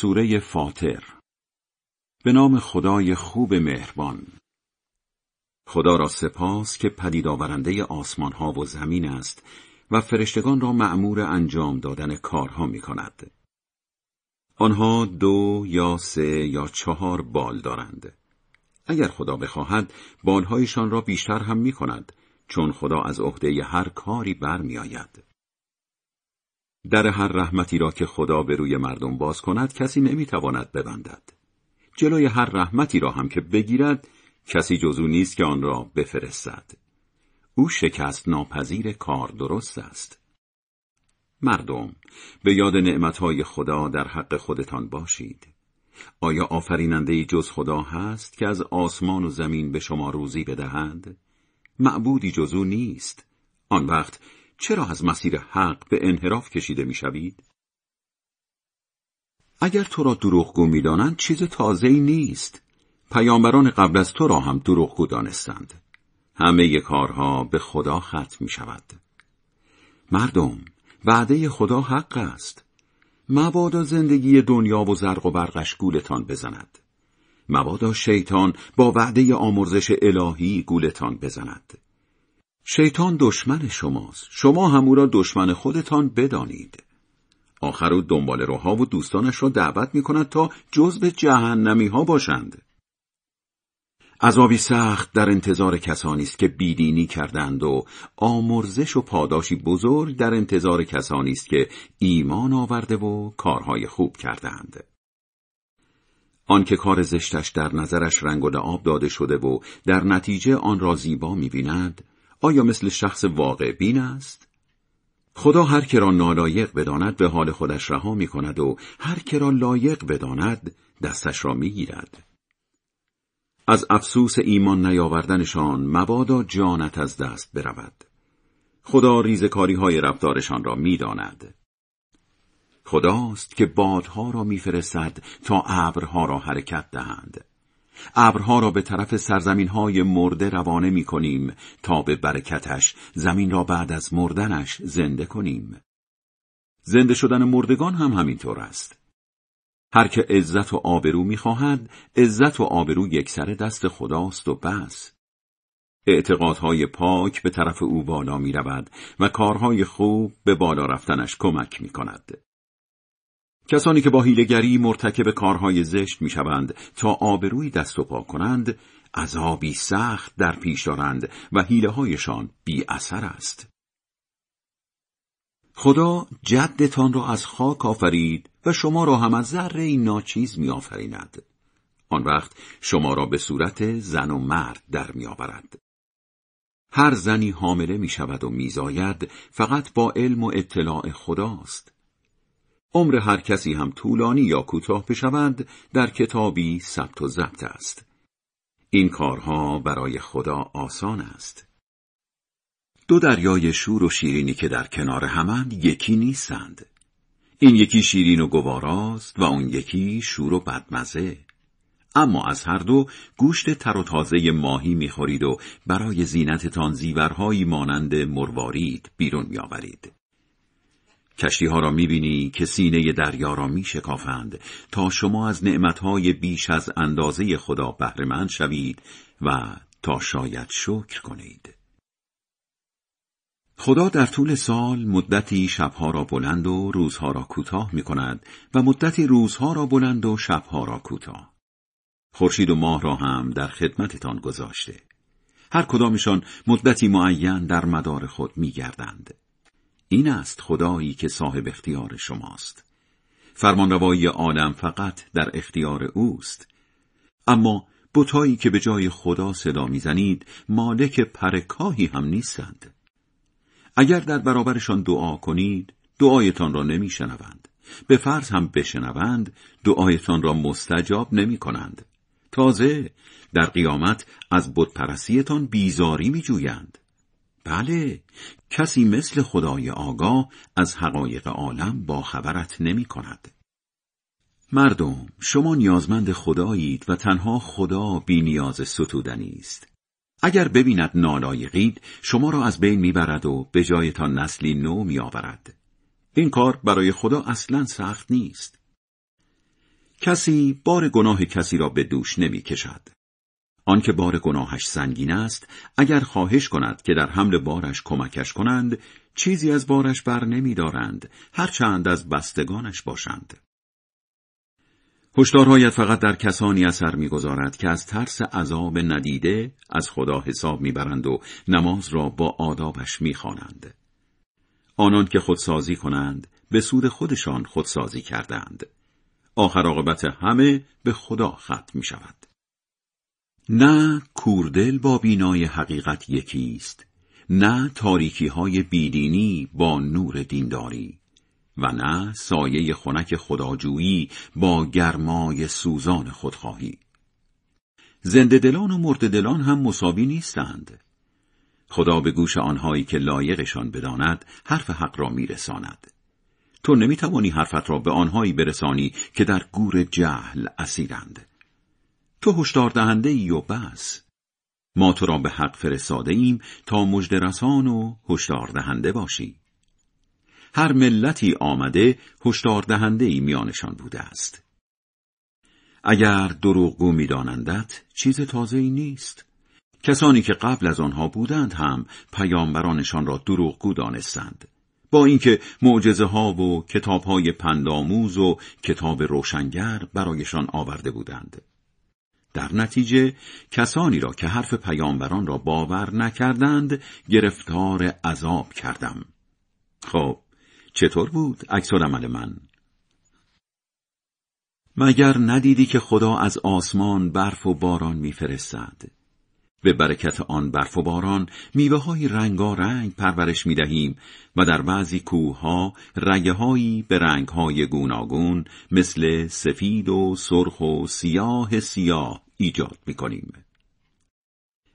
سوره فاطر به نام خدای خوب مهربان خدا را سپاس که پدید آورنده آسمان ها و زمین است و فرشتگان را مأمور انجام دادن کارها می کند. آنها دو یا سه یا چهار بال دارند. اگر خدا بخواهد بالهایشان را بیشتر هم می کند چون خدا از عهده هر کاری برمیآید. در هر رحمتی را که خدا به روی مردم باز کند کسی نمی‌تواند ببندد. جلوی هر رحمتی را هم که بگیرد کسی جزو نیست که آن را بفرستد. او شکست ناپذیر کار درست است. مردم به یاد نعمتهای خدا در حق خودتان باشید. آیا آفریننده جز خدا هست که از آسمان و زمین به شما روزی بدهد؟ معبودی جزو نیست. آن وقت چرا از مسیر حق به انحراف کشیده می‌شوید؟ اگر تو را دروغگو می‌دانند چیز تازه‌ای نیست. پیامبران قبل از تو را هم دروغگو دانستند. همه کارها به خدا ختم می شود. مردم، وعده خدا حق است. مبادا زندگی دنیا و زرق و برقش گولتان بزند. مبادا شیطان با وعده آمرزش الهی گولتان بزند. شیطان دشمن شماست. شما هم او را دشمن خودتان بدانید. آخر او دنبال روها و دوستانش را دعوت می کند تا جزب جهنمی ها باشند. عذابی سخت در انتظار کسانی است که بیدینی کردند و آمرزش و پاداشی بزرگ در انتظار کسانی است که ایمان آورده و کارهای خوب کردند. آنکه کار زشتش در نظرش رنگ و لعاب داده شده و در نتیجه آن را زیبا می‌بیند آیا مثل شخص واقع بین است؟ خدا هر که را نالایق بداند به حال خودش رها می کند و هر که را لایق بداند دستش را می گیرد. از افسوس ایمان نیاوردنشان مبادا جانت از دست برود. خدا ریزکاری های رفتارشان را می داند. خداست که بادها را میفرستد تا ابرها را حرکت دهند. ابرها را به طرف سرزمین های مرده روانه می کنیم تا به برکتش زمین را بعد از مردنش زنده کنیم. زنده شدن مردگان هم همینطور است. هر که عزت و آبرو می‌خواهد عزت و آبرو یکسر دست خداست و بس اعتقادهای پاک به طرف او بالا می رود و کارهای خوب به بالا رفتنش کمک می کند. کسانی که با هیلگری مرتکب کارهای زشت می‌شوند تا آبروی دست و پا کنند عذابی سخت در پیش دارند و حیله هایشان بی اثر است. خدا جدتان را از خاک آفرید و شما را هم از ذره ناچیز می آفریند. آن وقت شما را به صورت زن و مرد در می آورد. هر زنی حامله می شود و میزاید فقط با علم و اطلاع خداست. عمر هر کسی هم طولانی یا کوتاه بشود در کتابی ثبت و ضبط است. این کارها برای خدا آسان است. دو دریای شور و شیرینی که در کنار همند یکی نیستند. این یکی شیرین و گواراست و اون یکی شور و بدمزه. اما از هر دو گوشت تر و تازه ماهی می‌خورید و برای زینتتان زیورهایی مانند مروارید بیرون میآورید. کشتی ها را می‌بینی که سینه دریا را میشکافند تا شما از نعمتهای بیش از اندازه خدا بهرهمند شوید و تا شاید شکر کنید. خدا در طول سال مدتی شبها را بلند و روزها را کوتاه می کند و مدتی روزها را بلند و شبها را کوتاه. خورشید و ماه را هم در خدمتتان گذاشته. هر کدامشان مدتی معین در مدار خود می گردند. این است خدایی که صاحب اختیار شماست فرمانروایی عالم فقط در اختیار اوست اما بتایی که به جای خدا صدا می‌زنید مالک پرکاهی هم نیستند اگر در برابرشان دعا کنید دعایتان را نمیشنوند به فرض هم بشنوند دعایتان را مستجاب نمی کنند. تازه در قیامت از بتپرستیتان بیزاری می جویند. بله کسی مثل خدای آگاه از حقایق عالم با خبرت نمی کند. مردم شما نیازمند خدایید و تنها خدا بی نیاز ستودنی است. اگر ببیند نالایقید شما را از بین می‌برد و به جایتان نسلی نو میآورد. این کار برای خدا اصلا سخت نیست. کسی بار گناه کسی را به دوش نمی کشد. آنکه بار گناهش سنگین است اگر خواهش کند که در حمل بارش کمکش کنند چیزی از بارش بر نمی دارند هرچند از بستگانش باشند. هشدارهایت فقط در کسانی اثر می‌گذارد که از ترس عذاب ندیده از خدا حساب می‌برند و نماز را با آدابش می‌خوانند آنان که خودسازی کنند به سود خودشان خودسازی کردند. آخر عاقبت همه به خدا ختم می شود. نه کوردل با بینای حقیقت یکیست نه تاریکی های بیدینی با نور دینداری و نه سایه خنک خداجویی با گرمای سوزان خودخواهی. زنده دلان و مرد دلان هم مساوی نیستند. خدا به گوش آنهایی که لایقشان بداند حرف حق را میرساند. تو نمی‌توانی حرفت را به آنهایی برسانی که در گور جهل اسیرند. تو هشدار دهنده ای و بس. ما تو را به حق فرستاده ایم تا مجدرسان و هشدار دهنده باشی. هر ملتی آمده هشدار دهنده ای میانشان بوده است. اگر دروغگو میدانندت چیز تازه ای نیست. کسانی که قبل از آنها بودند هم پیامبرانشان را دروغگو دانستند. با اینکه معجزه ها و کتاب های پنداموز و کتاب روشنگر برایشان آورده بودند. در نتیجه کسانی را که حرف پیامبران را باور نکردند گرفتار عذاب کردم. خب چطور بود عکس عمل من؟ مگر ندیدی که خدا از آسمان برف و باران میفرستد؟ به برکت آن برف و باران میوه های رنگارنگ پرورش می دهیم و در بعضی کوه ها به رنگ های گوناگون مثل سفید و سرخ و سیاه سیاه ایجاد می کنیم.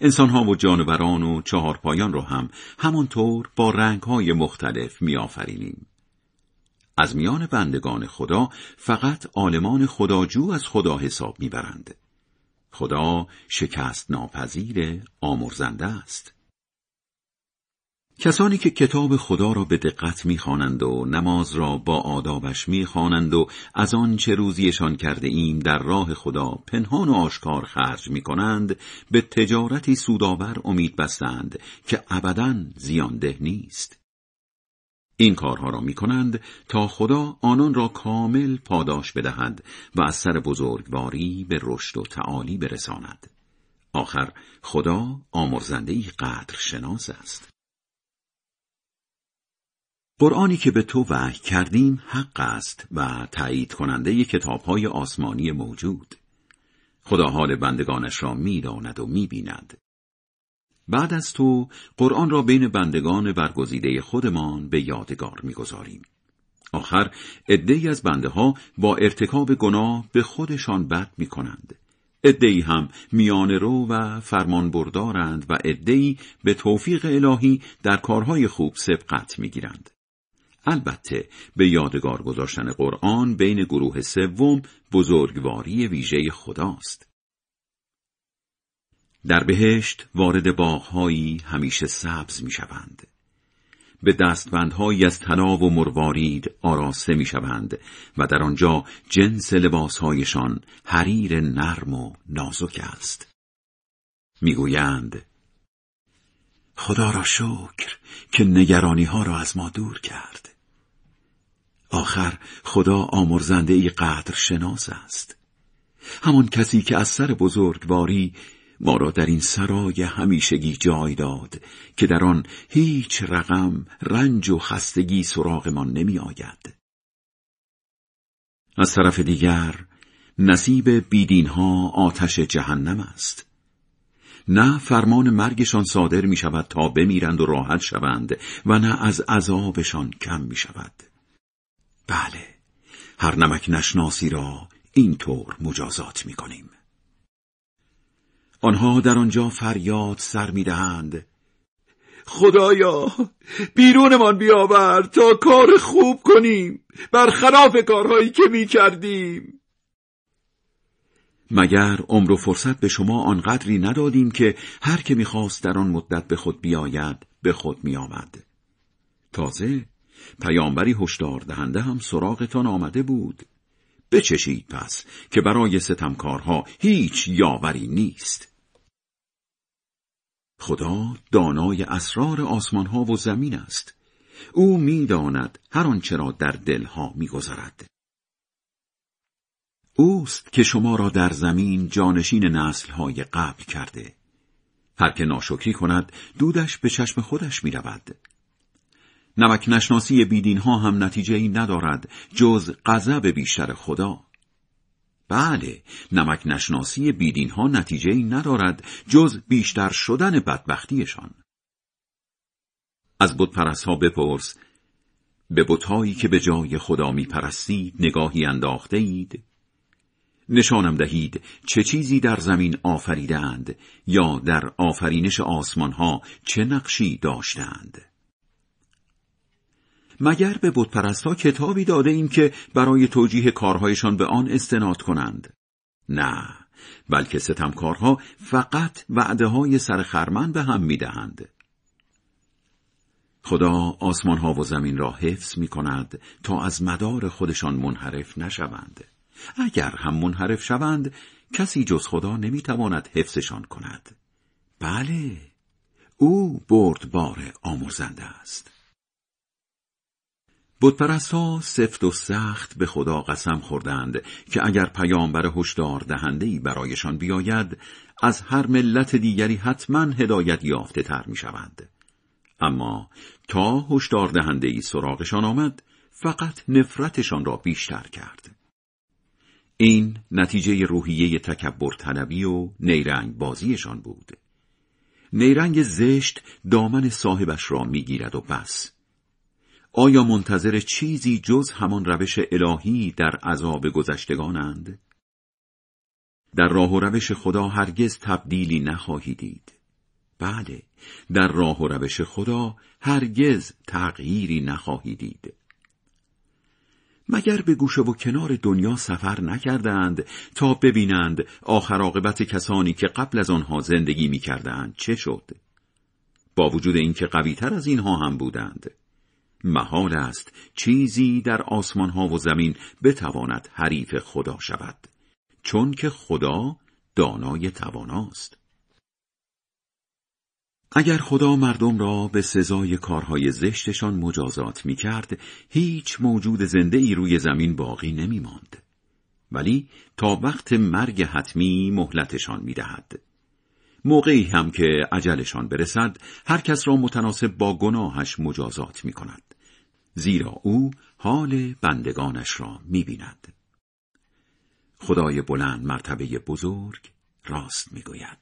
انسان ها و جانوران و چهارپایان را هم همانطور با رنگ های مختلف می آفرینیم. از میان بندگان خدا فقط عالمان خداجو از خدا حساب می‌برند. خدا شکست ناپذیر آمرزنده است. کسانی که کتاب خدا را به دقت می‌خوانند و نماز را با آدابش می‌خوانند و از آن چه روزیشان کرده ایم در راه خدا پنهان و آشکار خرج می‌کنند به تجارتی سودآور امید بستند که ابدا زیانده نیست این کارها را می کنند تا خدا آنان را کامل پاداش بدهد و از سر بزرگواری به رشد و تعالی برساند. آخر خدا آمرزنده قدر شناس است. قرآنی که به تو وحی کردیم حق است و تایید کننده کتابهای آسمانی موجود. خدا حال بندگانش را می‌داند و می‌بیند. بعد از تو قرآن را بین بندگان برگزیده خودمان به یادگار می‌گذاریم. آخر عدهای از بنده ها با ارتکاب گناه به خودشان بد می کنند. ادهی هم میان رو و فرمان بردارند و ادهی به توفیق الهی در کارهای خوب سبقت می‌گیرند. البته به یادگار گذاشتن قرآن بین گروه سوم بزرگواری ویژه خداست. در بهشت وارد باغهایی همیشه سبز می‌شوند. به دستبندهایی از طلا و مروارید آراسته می‌شوند و در آنجا جنس لباسهایشان حریر نرم و نازک است. می‌گویند خدا را شکر که نگرانی ها را از ما دور کرد. آخر خدا آمرزنده ای قدر شناس است. همان کسی که از سر بزرگواری ما را در این سرای همیشگی جای داد که در آن هیچ رقم رنج و خستگی سراغمان نمی آید. از طرف دیگر نصیب بیدین ها آتش جهنم است. نه فرمان مرگشان صادر می شود تا بمیرند و راحت شوند و نه از عذابشان کم می شود. بله، هر نمک نشناسی را اینطور مجازات می کنیم. آنها در آنجا فریاد سر می‌دهند. خدایا بیرونمان بیاور تا کار خوب کنیم. برخلاف کارهایی که می کردیم مگر عمر و فرصت به شما آنقدری ندادیم که هر که می‌خواست در آن مدت به خود بیاید به خود میآمد؟ تازه پیامبری هشدار دهنده هم سراغتان آمده بود. بچشید پس که برای ستمکارها هیچ یاوری نیست. خدا دانای اسرار آسمانها و زمین است. او می‌داند هر آنچه را در دلها میگذرد. اوست که شما را در زمین جانشین نسلهای قبل کرده. هر که ناشکری کند دودش به چشم خودش می رود. نمک نشناسی بیدین ها هم نتیجه ای ندارد جز غضب بیشتر خدا. بله نمک نشناسی بیدین ها نتیجه ای ندارد جز بیشتر شدن بدبختیشان. از بت ها بپرس به بتهایی که به جای خدا می پرستید نگاهی انداخته اید نشانم دهید چه چیزی در زمین آفریدند یا در آفرینش آسمان ها چه نقشی داشتند مگر به بتپرستها کتابی داده ایم که برای توجیه کارهایشان به آن استناد کنند؟ نه بلکه ستمکارها فقط وعده های سر خرمن به هم می‌دهند. خدا آسمان ها و زمین را حفظ می کند تا از مدار خودشان منحرف نشوند. اگر هم منحرف شوند کسی جز خدا نمی‌تواند حفظشان کند. بله او بردبار آمرزنده است. بتپرستها سفت و سخت به خدا قسم خوردند که اگر پیامبر هشدار دهنده‌ای برایشان بیاید از هر ملت دیگری حتما هدایت یافته تر می شوند. اما تا هشدار دهنده‌ای سراغشان آمد فقط نفرتشان را بیشتر کرد. این نتیجه روحیه تکبر طلبی و نیرنگ بازیشان بود. نیرنگ زشت دامن صاحبش را می‌گیرد و بس. آیا منتظر چیزی جز همان روش الهی در عذاب گذشتگانند؟ در راه و روش خدا هرگز تبدیلی نخواهی دید. بله، در راه و روش خدا هرگز تغییری نخواهی دید. مگر به گوشه و کنار دنیا سفر نکردند تا ببینند آخر عاقبت کسانی که قبل از آنها زندگی می‌کردند چه شد با وجود اینکه قویتر از اینها هم بودند محال است چیزی در آسمان ها و زمین بتواند حریف خدا شود چون که خدا دانای تواناست اگر خدا مردم را به سزای کارهای زشتشان مجازات می کرد، هیچ موجود زنده ای روی زمین باقی نمی ماند. ولی تا وقت مرگ حتمی مهلتشان می دهد. موقعی هم که عجلشان برسد، هر کس را متناسب با گناهش مجازات می کند. زیرا او حال بندگانش را می بیند. خدای بلند مرتبه بزرگ راست می گوید.